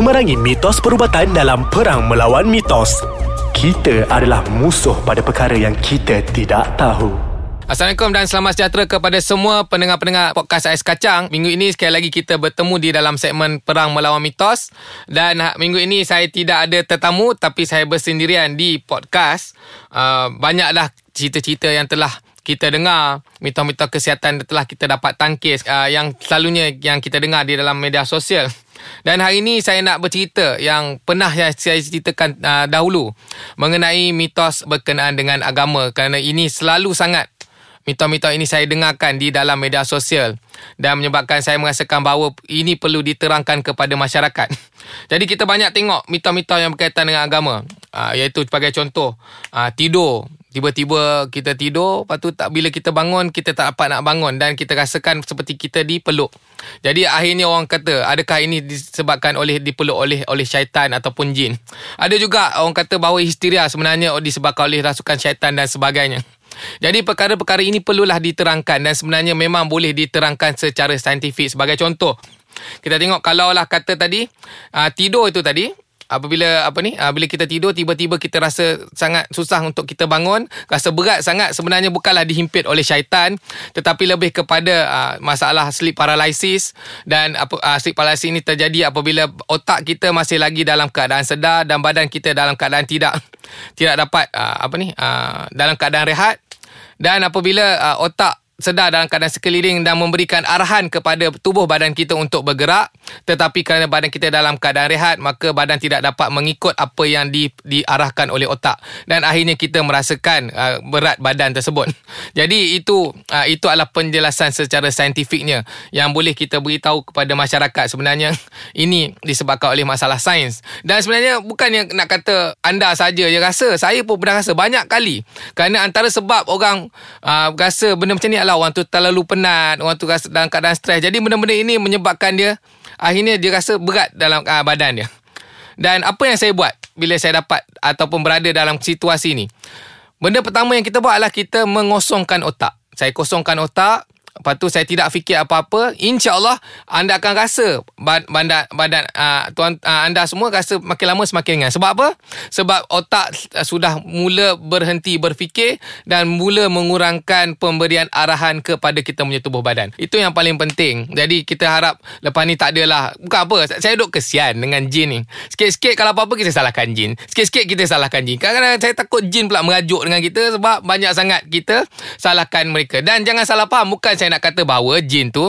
memerangi mitos perubatan dalam perang melawan mitos. Kita adalah musuh pada perkara yang kita tidak tahu. Assalamualaikum dan selamat sejahtera kepada semua pendengar-pendengar podcast Ais Kacang. Minggu ini sekali lagi kita bertemu di dalam segmen Perang Melawan Mitos. Dan ha, minggu ini saya tidak ada tetamu tapi saya bersendirian di podcast. Uh, banyaklah cerita-cerita yang telah kita dengar mitos-mitos kesihatan telah kita dapat tangkis uh, yang selalunya yang kita dengar di dalam media sosial. Dan hari ini saya nak bercerita yang pernah saya, ceritakan uh, dahulu mengenai mitos berkenaan dengan agama kerana ini selalu sangat mitos-mitos ini saya dengarkan di dalam media sosial dan menyebabkan saya merasakan bahawa ini perlu diterangkan kepada masyarakat. Jadi kita banyak tengok mitos-mitos yang berkaitan dengan agama. Uh, iaitu sebagai contoh, uh, tidur. Tiba-tiba kita tidur, lepas tu tak, bila kita bangun, kita tak dapat nak bangun dan kita rasakan seperti kita dipeluk. Jadi akhirnya orang kata, adakah ini disebabkan oleh dipeluk oleh oleh syaitan ataupun jin? Ada juga orang kata bahawa histeria sebenarnya disebabkan oleh rasukan syaitan dan sebagainya. Jadi perkara-perkara ini perlulah diterangkan dan sebenarnya memang boleh diterangkan secara saintifik. Sebagai contoh, kita tengok kalaulah kata tadi uh, tidur itu tadi apabila apa ni uh, bila kita tidur tiba-tiba kita rasa sangat susah untuk kita bangun rasa berat sangat sebenarnya bukanlah dihimpit oleh syaitan tetapi lebih kepada uh, masalah sleep paralysis dan apa uh, sleep paralysis ini terjadi apabila otak kita masih lagi dalam keadaan sedar dan badan kita dalam keadaan tidak tidak dapat uh, apa ni uh, dalam keadaan rehat dan apabila uh, otak sedar dalam keadaan sekeliling dan memberikan arahan kepada tubuh badan kita untuk bergerak. Tetapi kerana badan kita dalam keadaan rehat maka badan tidak dapat mengikut apa yang di, diarahkan oleh otak. Dan akhirnya kita merasakan uh, berat badan tersebut. Jadi itu uh, itu adalah penjelasan secara saintifiknya yang boleh kita beritahu kepada masyarakat sebenarnya ini disebabkan oleh masalah sains. Dan sebenarnya bukan yang nak kata anda saja yang rasa. Saya pun pernah rasa banyak kali. Kerana antara sebab orang uh, rasa benda macam ni adalah orang tu terlalu penat, orang tu rasa dalam keadaan stres. Jadi benda-benda ini menyebabkan dia akhirnya dia rasa berat dalam uh, badan dia. Dan apa yang saya buat bila saya dapat ataupun berada dalam situasi ini? Benda pertama yang kita buat adalah kita mengosongkan otak. Saya kosongkan otak, Lepas tu saya tidak fikir apa-apa. InsyaAllah anda akan rasa badan, badan uh, tuan, uh, anda semua rasa makin lama semakin ringan. Sebab apa? Sebab otak uh, sudah mula berhenti berfikir dan mula mengurangkan pemberian arahan kepada kita punya tubuh badan. Itu yang paling penting. Jadi kita harap lepas ni tak adalah. Bukan apa. Saya duduk kesian dengan jin ni. Sikit-sikit kalau apa-apa kita salahkan jin. Sikit-sikit kita salahkan jin. Kadang-kadang saya takut jin pula merajuk dengan kita sebab banyak sangat kita salahkan mereka. Dan jangan salah faham. Bukan saya nak kata bahawa jin tu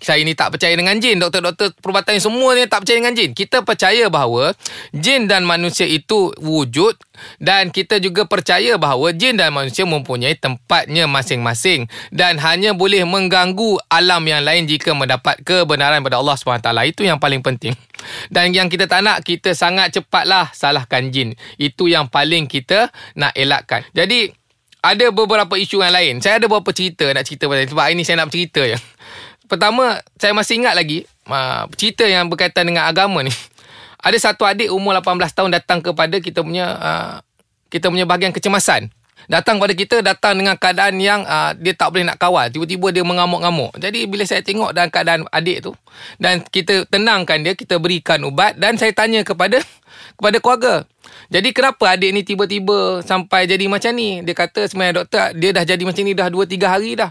saya ni tak percaya dengan jin. Doktor-doktor perubatan semua ni tak percaya dengan jin. Kita percaya bahawa jin dan manusia itu wujud dan kita juga percaya bahawa jin dan manusia mempunyai tempatnya masing-masing dan hanya boleh mengganggu alam yang lain jika mendapat kebenaran daripada Allah SWT itu yang paling penting. Dan yang kita tak nak kita sangat cepatlah salahkan jin. Itu yang paling kita nak elakkan. Jadi ada beberapa isu yang lain. Saya ada beberapa cerita nak cerita pasal sebab ini saya nak cerita je. Pertama, saya masih ingat lagi uh, cerita yang berkaitan dengan agama ni. Ada satu adik umur 18 tahun datang kepada kita punya uh, kita punya bahagian kecemasan. Datang pada kita datang dengan keadaan yang uh, dia tak boleh nak kawal. Tiba-tiba dia mengamuk-ngamuk. Jadi bila saya tengok dalam keadaan adik tu dan kita tenangkan dia, kita berikan ubat dan saya tanya kepada kepada keluarga. Jadi kenapa adik ni tiba-tiba sampai jadi macam ni? Dia kata sebenarnya doktor dia dah jadi macam ni dah 2 3 hari dah.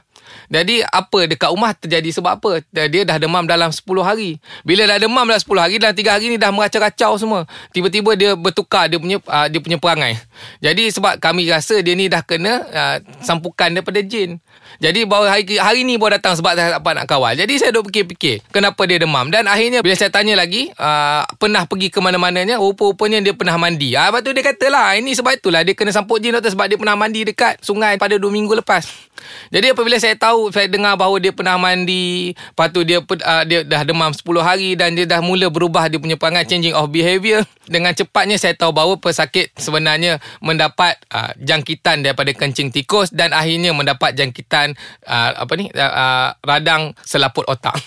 Jadi apa dekat rumah terjadi sebab apa? Dia dah demam dalam 10 hari. Bila dah demam dalam 10 hari dalam 3 hari ni dah meracau-racau semua. Tiba-tiba dia bertukar dia punya uh, dia punya perangai. Jadi sebab kami rasa dia ni dah kena uh, sampukan daripada jin. Jadi baru hari, hari ni baru datang sebab tak dapat nak kawal. Jadi saya duk fikir-fikir kenapa dia demam. Dan akhirnya bila saya tanya lagi uh, pernah pergi ke mana-mananya rupa-rupanya dia pernah mandi. Ah, lepas tu dia kata lah ini sebab itulah dia kena sampuk jin doktor sebab dia pernah mandi dekat sungai pada 2 minggu lepas. Jadi apabila saya tahu saya dengar bahawa dia pernah mandi, lepas tu dia uh, dia dah demam 10 hari dan dia dah mula berubah dia punya perangai changing of behaviour. Dengan cepatnya saya tahu bahawa pesakit sebenarnya mendapat uh, jangkitan daripada kencing tikus dan akhirnya mendapat jangkitan uh, apa ni uh, uh, radang selaput otak.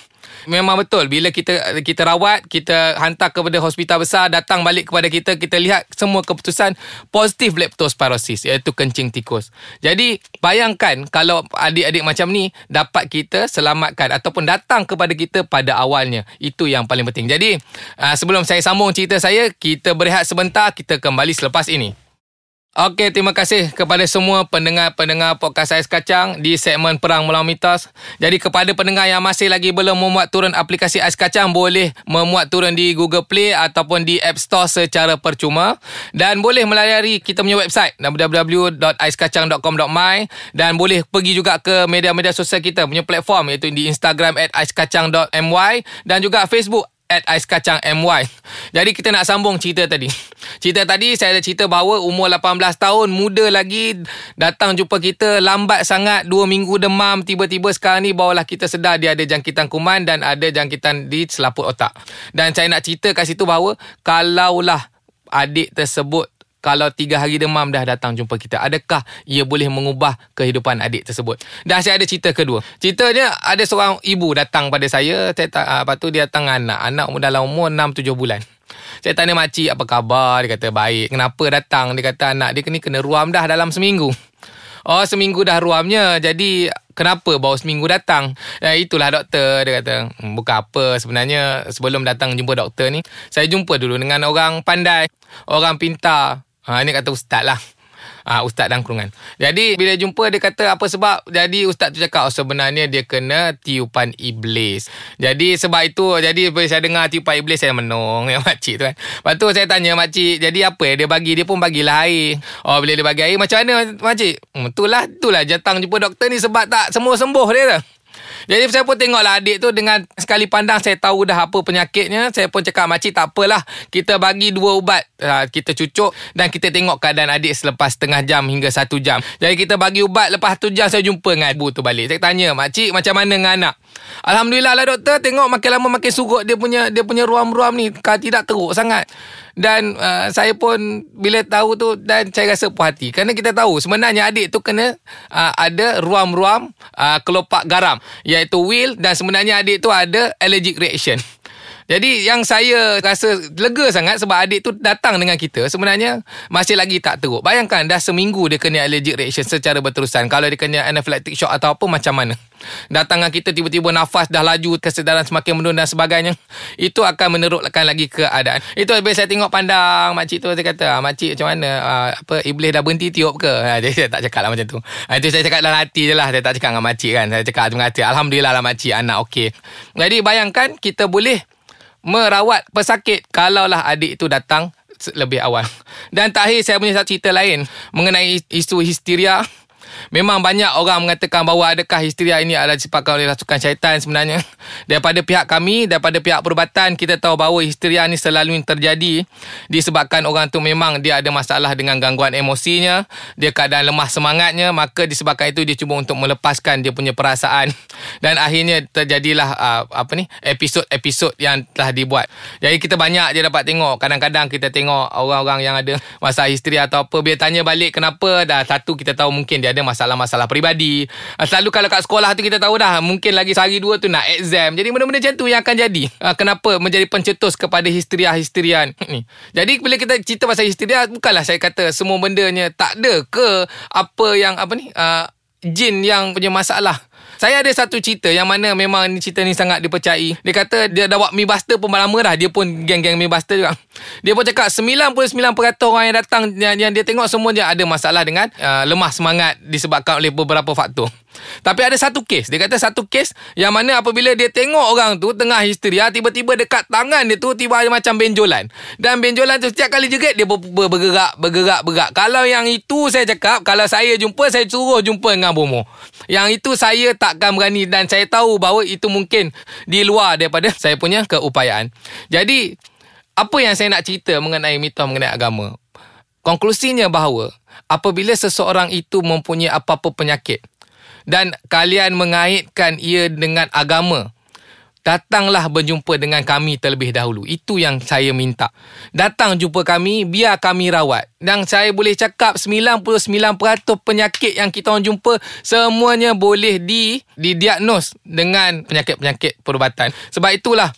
Memang betul bila kita kita rawat, kita hantar kepada hospital besar, datang balik kepada kita, kita lihat semua keputusan positif leptospirosis iaitu kencing tikus. Jadi bayangkan kalau adik-adik macam ni dapat kita selamatkan ataupun datang kepada kita pada awalnya. Itu yang paling penting. Jadi uh, sebelum saya sambung cerita saya, kita berehat sebentar, kita kembali selepas ini. Okey, terima kasih kepada semua pendengar-pendengar podcast Ais Kacang di segmen Perang Melawan Mitos. Jadi kepada pendengar yang masih lagi belum memuat turun aplikasi Ais Kacang, boleh memuat turun di Google Play ataupun di App Store secara percuma. Dan boleh melayari kita punya website www.aiskacang.com.my dan boleh pergi juga ke media-media sosial kita punya platform iaitu di Instagram at aiskacang.my dan juga Facebook at Ais Kacang MY. Jadi kita nak sambung cerita tadi. Cerita tadi saya ada cerita bahawa umur 18 tahun, muda lagi, datang jumpa kita, lambat sangat, 2 minggu demam, tiba-tiba sekarang ni bawalah kita sedar dia ada jangkitan kuman dan ada jangkitan di selaput otak. Dan saya nak cerita kat situ bahawa kalaulah adik tersebut kalau tiga hari demam dah datang jumpa kita adakah ia boleh mengubah kehidupan adik tersebut? Dan saya ada cerita kedua. Ceritanya ada seorang ibu datang pada saya saya tak uh, lepas tu dia datang anak. Anak dalam umur 6 7 bulan. Saya tanya makcik apa khabar? Dia kata baik. Kenapa datang? Dia kata anak dia ni kena ruam dah dalam seminggu. Oh seminggu dah ruamnya. Jadi kenapa baru seminggu datang? Eh, Itulah doktor. Dia kata hmm, Bukan apa sebenarnya. Sebelum datang jumpa doktor ni Saya jumpa dulu dengan orang pandai. Orang pintar Ha, ini kata ustaz lah. Ha, ustaz dan kurungan. Jadi bila jumpa dia kata apa sebab jadi ustaz tu cakap oh, sebenarnya dia kena tiupan iblis. Jadi sebab itu jadi bila saya dengar tiupan iblis saya menung ya makcik tu kan. Lepas tu saya tanya makcik jadi apa dia bagi dia pun bagilah air. Oh bila dia bagi air macam mana makcik? Hmm, itulah itulah datang jumpa doktor ni sebab tak semua sembuh dia tu. Jadi saya pun tengoklah adik tu dengan sekali pandang saya tahu dah apa penyakitnya. Saya pun cakap makcik tak apalah. Kita bagi dua ubat. Uh, kita cucuk dan kita tengok keadaan adik selepas setengah jam hingga satu jam. Jadi kita bagi ubat lepas satu jam saya jumpa dengan ibu tu balik. Saya tanya makcik macam mana dengan anak? Alhamdulillah lah doktor tengok makin lama makin surut dia punya dia punya ruam-ruam ni. Kalau tidak teruk sangat. Dan uh, saya pun bila tahu tu dan saya rasa puas hati. Kerana kita tahu sebenarnya adik tu kena uh, ada ruam-ruam uh, kelopak garam. Iaitu will dan sebenarnya adik tu ada allergic reaction. Jadi yang saya rasa lega sangat sebab adik tu datang dengan kita sebenarnya masih lagi tak teruk. Bayangkan dah seminggu dia kena allergic reaction secara berterusan. Kalau dia kena anaphylactic shock atau apa macam mana. Datang dengan kita tiba-tiba nafas dah laju, kesedaran semakin menurun dan sebagainya. Itu akan menerukkan lagi keadaan. Itu bila saya tengok pandang makcik tu, saya kata, ah, makcik macam mana? Uh, apa Iblis dah berhenti tiup ke? Ha, dia, saya tak cakap lah macam tu. Itu saya cakap dalam hati je lah. Saya tak cakap dengan makcik kan. Saya cakap dengan hati. Alhamdulillah lah makcik, anak okey. Jadi bayangkan kita boleh merawat pesakit kalaulah adik itu datang lebih awal. Dan terakhir saya punya satu cerita lain mengenai isu histeria Memang banyak orang mengatakan bahawa adakah histeria ini adalah disebabkan oleh rasukan syaitan sebenarnya. Daripada pihak kami, daripada pihak perubatan, kita tahu bahawa histeria ini selalu terjadi disebabkan orang tu memang dia ada masalah dengan gangguan emosinya, dia keadaan lemah semangatnya, maka disebabkan itu dia cuba untuk melepaskan dia punya perasaan dan akhirnya terjadilah uh, apa ni episod-episod yang telah dibuat. Jadi kita banyak je dapat tengok. Kadang-kadang kita tengok orang-orang yang ada masalah histeria atau apa, bila tanya balik kenapa, dah satu kita tahu mungkin dia ada masalah-masalah peribadi. Ah, selalu kalau kat sekolah tu kita tahu dah mungkin lagi sehari dua tu nak exam. Jadi benda-benda macam tu yang akan jadi. Ah, kenapa menjadi pencetus kepada histeria-histerian ni. Jadi bila kita cerita pasal histeria bukanlah saya kata semua bendanya tak ada ke apa yang apa ni uh, jin yang punya masalah. Saya ada satu cerita yang mana memang ni cerita ni sangat dipercayai. Dia kata dia dah buat Mi Buster pun lama dah. Dia pun geng-geng Mi Buster juga. Dia pun cakap 99% orang yang datang yang, yang dia tengok semua dia ada masalah dengan uh, lemah semangat disebabkan oleh beberapa faktor. Tapi ada satu kes Dia kata satu kes Yang mana apabila dia tengok orang tu Tengah histeria Tiba-tiba dekat tangan dia tu Tiba ada macam benjolan Dan benjolan tu setiap kali jerit Dia bergerak Bergerak Bergerak Kalau yang itu saya cakap Kalau saya jumpa Saya suruh jumpa dengan Bomo Yang itu saya takkan berani Dan saya tahu bahawa Itu mungkin Di luar daripada Saya punya keupayaan. Jadi Apa yang saya nak cerita Mengenai mitos Mengenai agama? Konklusinya bahawa Apabila seseorang itu Mempunyai apa-apa penyakit dan kalian mengaitkan ia dengan agama datanglah berjumpa dengan kami terlebih dahulu. Itu yang saya minta. Datang jumpa kami, biar kami rawat. Dan saya boleh cakap 99% penyakit yang kita orang jumpa semuanya boleh di didiagnos dengan penyakit-penyakit perubatan. Sebab itulah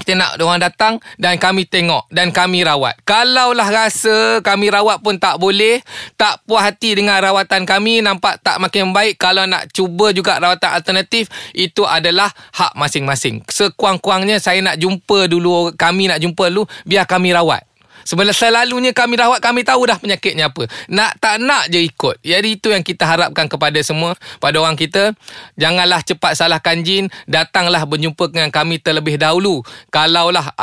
kita nak orang datang dan kami tengok dan kami rawat. Kalaulah rasa kami rawat pun tak boleh, tak puas hati dengan rawatan kami, nampak tak makin baik, kalau nak cuba juga rawatan alternatif, itu adalah hak masing-masing. Sekurang-kurangnya saya nak jumpa dulu, kami nak jumpa dulu, biar kami rawat. Sebenarnya selalunya kami rawat kami tahu dah penyakitnya apa. Nak tak nak je ikut. Jadi itu yang kita harapkan kepada semua pada orang kita. Janganlah cepat salahkan jin, datanglah berjumpa dengan kami terlebih dahulu. Kalaulah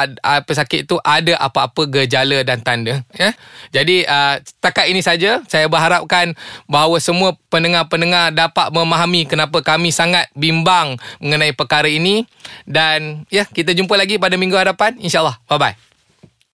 pesakit itu ada apa-apa gejala dan tanda, ya. Jadi uh, setakat ini saja saya berharapkan bahawa semua pendengar-pendengar dapat memahami kenapa kami sangat bimbang mengenai perkara ini dan ya kita jumpa lagi pada minggu hadapan insyaallah. Bye bye.